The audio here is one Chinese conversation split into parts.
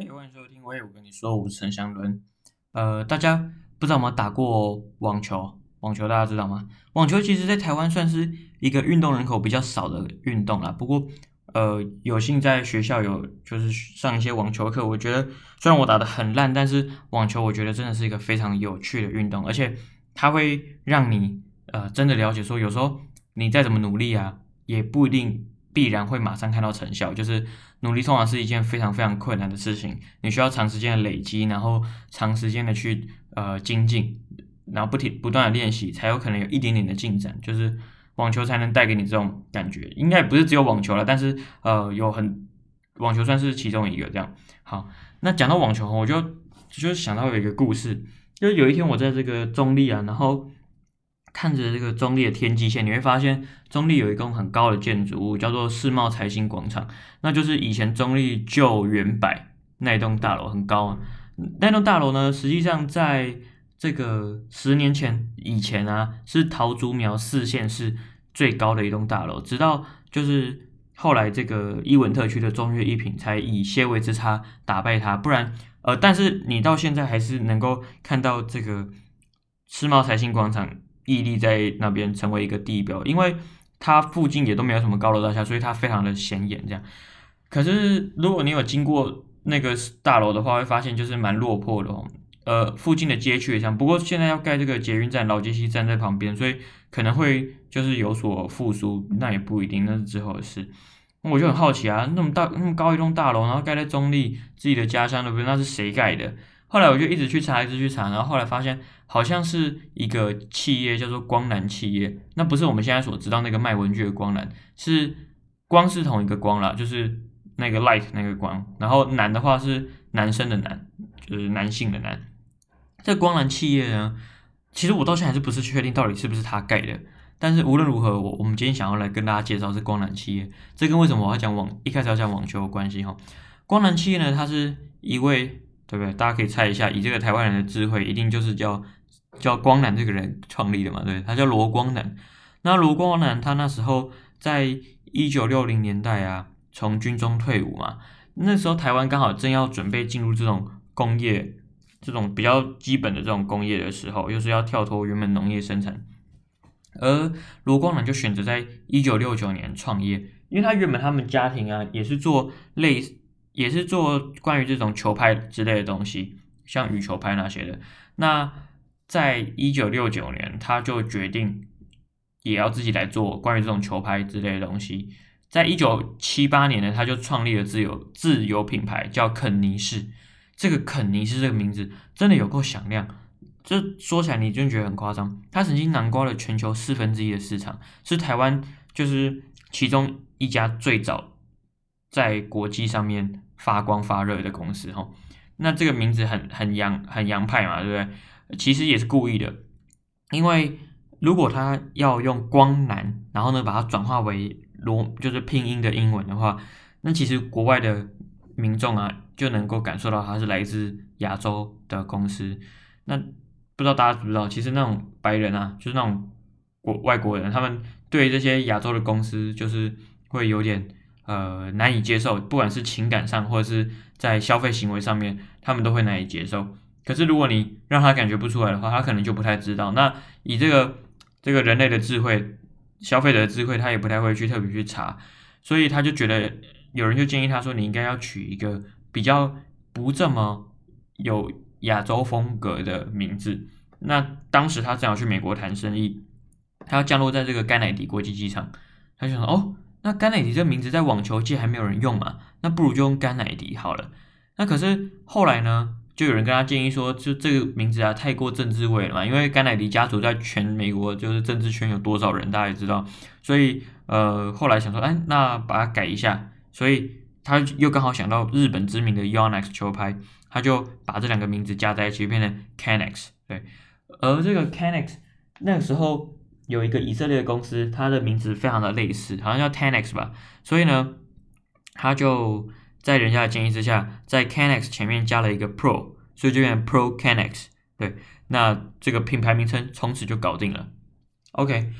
嘿，欢迎收听。喂，我跟你说，我是陈祥伦。呃，大家不知道有没有打过网球？网球大家知道吗？网球其实在台湾算是一个运动人口比较少的运动啦。不过，呃，有幸在学校有就是上一些网球课，我觉得虽然我打得很烂，但是网球我觉得真的是一个非常有趣的运动，而且它会让你呃真的了解说，有时候你再怎么努力啊，也不一定。必然会马上看到成效，就是努力通常是一件非常非常困难的事情，你需要长时间的累积，然后长时间的去呃精进，然后不停不断的练习，才有可能有一点点的进展，就是网球才能带给你这种感觉。应该不是只有网球了，但是呃有很网球算是其中一个这样。好，那讲到网球，我就就想到有一个故事，就是有一天我在这个中立啊，然后。看着这个中立的天际线，你会发现中立有一栋很高的建筑物，叫做世贸财新广场，那就是以前中立旧原百那一栋大楼，很高啊。那栋大楼呢，实际上在这个十年前以前啊，是桃竹苗四县市最高的一栋大楼，直到就是后来这个伊文特区的中越一品才以些微之差打败它，不然呃，但是你到现在还是能够看到这个世贸财新广场。屹立在那边成为一个地标，因为它附近也都没有什么高楼大厦，所以它非常的显眼。这样，可是如果你有经过那个大楼的话，会发现就是蛮落魄的哦。呃，附近的街区也像，不过现在要盖这个捷运站，老街西站在旁边，所以可能会就是有所复苏，那也不一定，那是之后的事。我就很好奇啊，那么大那么高一栋大楼，然后盖在中立自己的家乡，对不？那是谁盖的？后来我就一直去查，一直去查，然后后来发现好像是一个企业叫做光南企业，那不是我们现在所知道那个卖文具的光南，是光是同一个光啦，就是那个 light 那个光，然后南的话是男生的男，就是男性的男。这光南企业呢，其实我到现在还是不是确定到底是不是他盖的，但是无论如何，我我们今天想要来跟大家介绍是光南企业，这跟为什么我要讲网一开始要讲网球有关系哈？光南企业呢，它是一位。对不对？大家可以猜一下，以这个台湾人的智慧，一定就是叫叫光南这个人创立的嘛？对，他叫罗光南。那罗光南他那时候在一九六零年代啊，从军中退伍嘛。那时候台湾刚好正要准备进入这种工业，这种比较基本的这种工业的时候，又是要跳脱原本农业生产。而罗光南就选择在一九六九年创业，因为他原本他们家庭啊也是做类。也是做关于这种球拍之类的东西，像羽球拍那些的。那在一九六九年，他就决定也要自己来做关于这种球拍之类的东西。在一九七八年呢，他就创立了自有自有品牌，叫肯尼士。这个肯尼士这个名字真的有够响亮，这说起来你真觉得很夸张。他曾经囊括了全球四分之一的市场，是台湾就是其中一家最早在国际上面。发光发热的公司哈，那这个名字很很洋很洋派嘛，对不对？其实也是故意的，因为如果他要用光南，然后呢把它转化为罗就是拼音的英文的话，那其实国外的民众啊就能够感受到它是来自亚洲的公司。那不知道大家知不知道，其实那种白人啊，就是那种国外国人，他们对这些亚洲的公司就是会有点。呃，难以接受，不管是情感上或者是在消费行为上面，他们都会难以接受。可是如果你让他感觉不出来的话，他可能就不太知道。那以这个这个人类的智慧，消费者的智慧，他也不太会去特别去查，所以他就觉得有人就建议他说，你应该要取一个比较不这么有亚洲风格的名字。那当时他正好去美国谈生意，他要降落在这个甘乃迪国际机场，他就想哦。那甘乃迪这名字在网球界还没有人用嘛？那不如就用甘乃迪好了。那可是后来呢，就有人跟他建议说，就这个名字啊太过政治味了嘛。因为甘乃迪家族在全美国就是政治圈有多少人，大家也知道。所以呃，后来想说，哎，那把它改一下。所以他又刚好想到日本知名的 Yonex 球拍，他就把这两个名字加在一起，变成 Canex。对，而这个 Canex 那个时候。有一个以色列的公司，它的名字非常的类似，好像叫 Tennex 吧，所以呢，他就在人家的建议之下，在 Canex 前面加了一个 Pro，所以就变 Pro Canex。对，那这个品牌名称从此就搞定了。OK，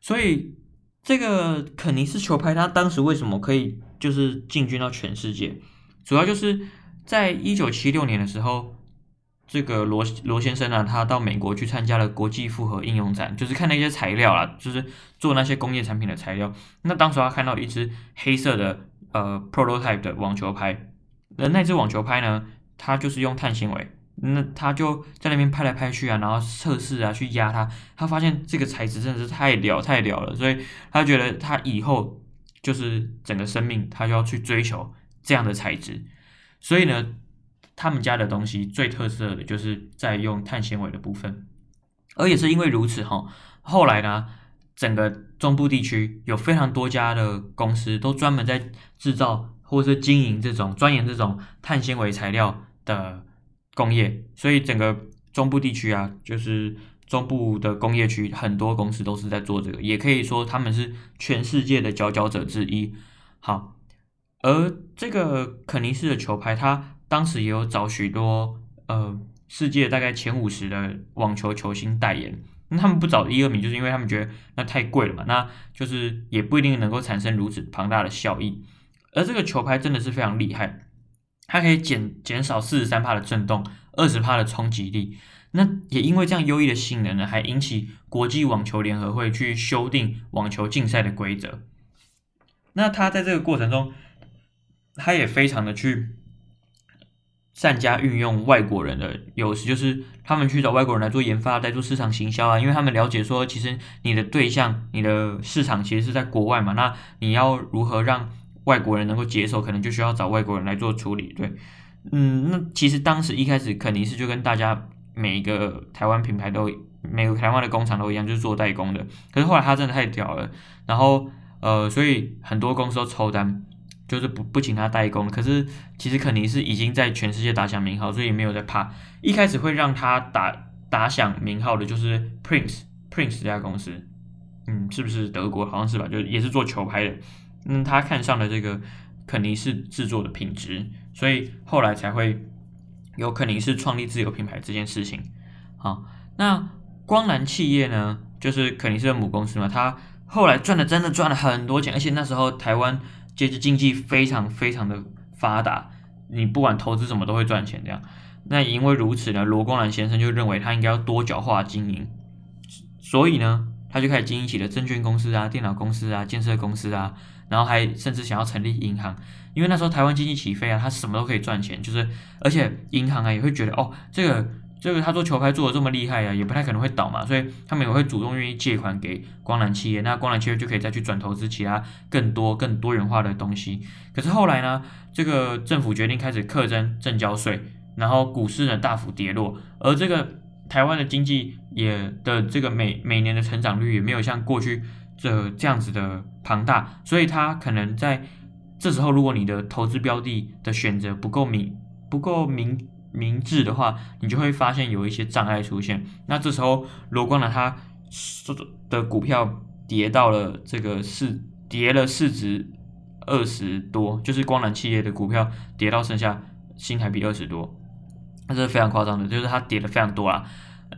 所以这个肯尼斯球拍它当时为什么可以就是进军到全世界？主要就是在一九七六年的时候，这个罗罗先生呢，他到美国去参加了国际复合应用展，就是看那些材料啦，就是做那些工业产品的材料。那当时他看到一只黑色的呃 prototype 的网球拍，那那只网球拍呢，它就是用碳纤维。那他就在那边拍来拍去啊，然后测试啊，去压它。他发现这个材质真的是太屌太屌了，所以他觉得他以后就是整个生命，他就要去追求这样的材质。所以呢，他们家的东西最特色的就是在用碳纤维的部分。而也是因为如此哈，后来呢，整个中部地区有非常多家的公司都专门在制造或者是经营这种钻研这种碳纤维材料的。工业，所以整个中部地区啊，就是中部的工业区，很多公司都是在做这个，也可以说他们是全世界的佼佼者之一。好，而这个肯尼斯的球拍，它当时也有找许多呃世界大概前五十的网球球星代言，那他们不找一二名，就是因为他们觉得那太贵了嘛，那就是也不一定能够产生如此庞大的效益。而这个球拍真的是非常厉害。它可以减减少四十三帕的震动，二十帕的冲击力。那也因为这样优异的性能呢，还引起国际网球联合会去修订网球竞赛的规则。那他在这个过程中，他也非常的去善加运用外国人的优势，就是他们去找外国人来做研发，来做市场行销啊。因为他们了解说，其实你的对象、你的市场其实是在国外嘛，那你要如何让外国人能够接受，可能就需要找外国人来做处理。对，嗯，那其实当时一开始肯尼斯就跟大家每一个台湾品牌都，每个台湾的工厂都一样，就是做代工的。可是后来他真的太屌了，然后呃，所以很多公司都抽单，就是不不请他代工。可是其实肯尼斯已经在全世界打响名号，所以没有在怕。一开始会让他打打响名号的就是 Prince Prince 这家公司，嗯，是不是德国？好像是吧，就也是做球拍的。嗯，他看上了这个肯尼斯制作的品质，所以后来才会有肯尼斯创立自有品牌这件事情。好，那光南企业呢，就是肯尼斯的母公司嘛，他后来赚的真的赚了很多钱，而且那时候台湾其实经济非常非常的发达，你不管投资什么都会赚钱这样。那因为如此呢，罗光南先生就认为他应该要多角化经营，所以呢，他就开始经营起了证券公司啊、电脑公司啊、建设公司啊。然后还甚至想要成立银行，因为那时候台湾经济起飞啊，他什么都可以赚钱，就是而且银行啊也会觉得哦，这个这个他做球拍做的这么厉害啊，也不太可能会倒嘛，所以他们也会主动愿意借款给光南企业，那光南企业就可以再去转投资其他更多更多元化的东西。可是后来呢，这个政府决定开始课征正交税，然后股市呢大幅跌落，而这个台湾的经济也的这个每每年的成长率也没有像过去。这这样子的庞大，所以它可能在这时候，如果你的投资标的的选择不够明不够明明智的话，你就会发现有一些障碍出现。那这时候罗光南它的股票跌到了这个市跌了市值二十多，就是光缆企业的股票跌到剩下新台币二十多，那是非常夸张的，就是它跌的非常多啊。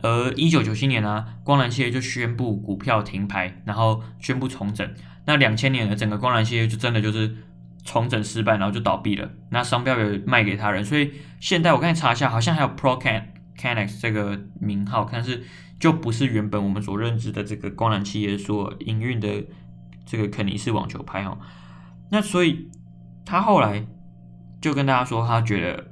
而一九九七年呢、啊，光缆企业就宣布股票停牌，然后宣布重整。那两千年的整个光缆企业就真的就是重整失败，然后就倒闭了。那商标也卖给他人，所以现在我刚才查一下，好像还有 Procan Canex 这个名号，但是就不是原本我们所认知的这个光缆企业所营运的这个肯尼斯网球拍哦。那所以他后来就跟大家说，他觉得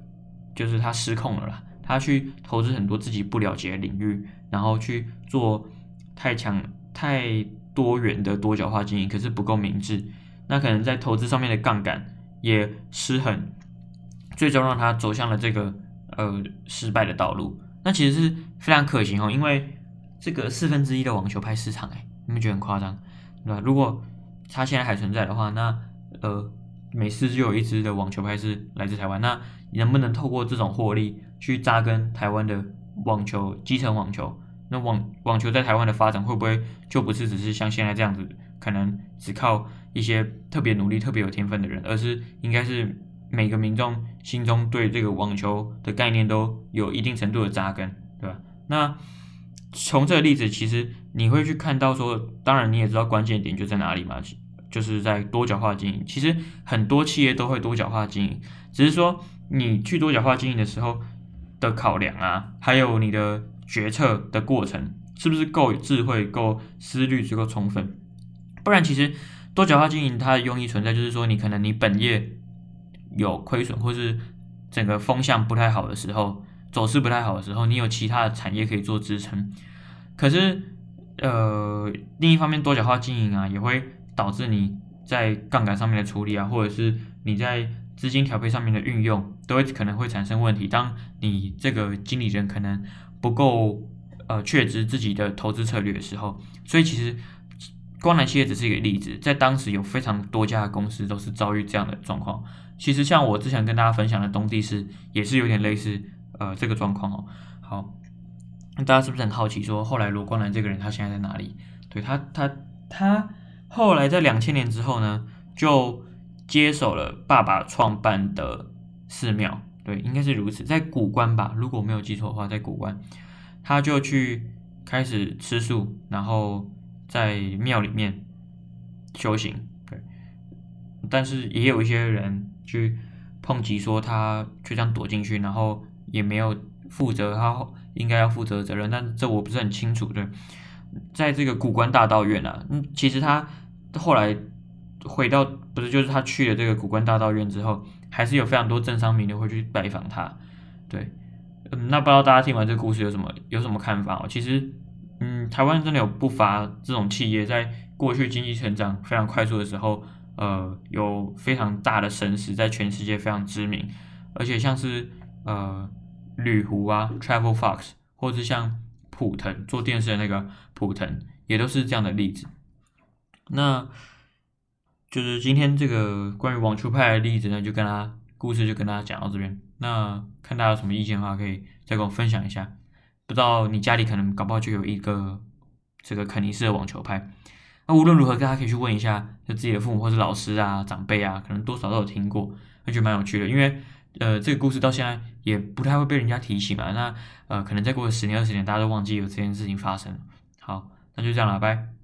就是他失控了啦。他去投资很多自己不了解的领域，然后去做太强、太多元的多角化经营，可是不够明智。那可能在投资上面的杠杆也失衡，最终让他走向了这个呃失败的道路。那其实是非常可行哦，因为这个四分之一的网球拍市场，哎，你们觉得很夸张，对吧？如果他现在还存在的话，那呃每次就有一支的网球拍是来自台湾，那能不能透过这种获利？去扎根台湾的网球，基层网球，那网网球在台湾的发展会不会就不是只是像现在这样子，可能只靠一些特别努力、特别有天分的人，而是应该是每个民众心中对这个网球的概念都有一定程度的扎根，对吧？那从这个例子，其实你会去看到说，当然你也知道关键点就在哪里嘛，就是在多角化经营。其实很多企业都会多角化经营，只是说你去多角化经营的时候的考量啊，还有你的决策的过程，是不是够智慧、够思虑足够充分？不然，其实多角化经营它的用意存在，就是说你可能你本业有亏损，或是整个风向不太好的时候，走势不太好的时候，你有其他的产业可以做支撑。可是，呃，另一方面，多角化经营啊，也会导致你在杠杆上面的处理啊，或者是你在资金调配上面的运用，都会可能会产生问题。当你这个经理人可能不够呃确知自己的投资策略的时候，所以其实光南企业只是一个例子，在当时有非常多家公司都是遭遇这样的状况。其实像我之前跟大家分享的东帝士，也是有点类似呃这个状况哦。好。那大家是不是很好奇？说后来罗光南这个人他现在在哪里？对他，他他后来在两千年之后呢，就接手了爸爸创办的寺庙。对，应该是如此，在古关吧，如果没有记错的话，在古关，他就去开始吃素，然后在庙里面修行。对，但是也有一些人去抨击说他就这样躲进去，然后也没有负责他。应该要负责的责任，但这我不是很清楚。对，在这个古关大道院啊，嗯，其实他后来回到，不是就是他去了这个古关大道院之后，还是有非常多政商名流会去拜访他。对，嗯，那不知道大家听完这个故事有什么有什么看法哦？其实，台湾真的有不乏这种企业，在过去经济成长非常快速的时候，呃，有非常大的神识，在全世界非常知名，而且像是呃。旅狐啊，Travel Fox，或是像普腾做电视的那个普腾，也都是这样的例子。那就是今天这个关于网球拍的例子呢，就跟他故事就跟大家讲到这边。那看大家有什么意见的话，可以再跟我分享一下。不知道你家里可能搞不好就有一个这个肯尼斯的网球拍。那无论如何，大家可以去问一下，就自己的父母或者老师啊、长辈啊，可能多少都有听过，那就蛮有趣的，因为。呃，这个故事到现在也不太会被人家提起嘛，那呃，可能再过个十年二十年，大家都忘记有这件事情发生。好，那就这样了，拜。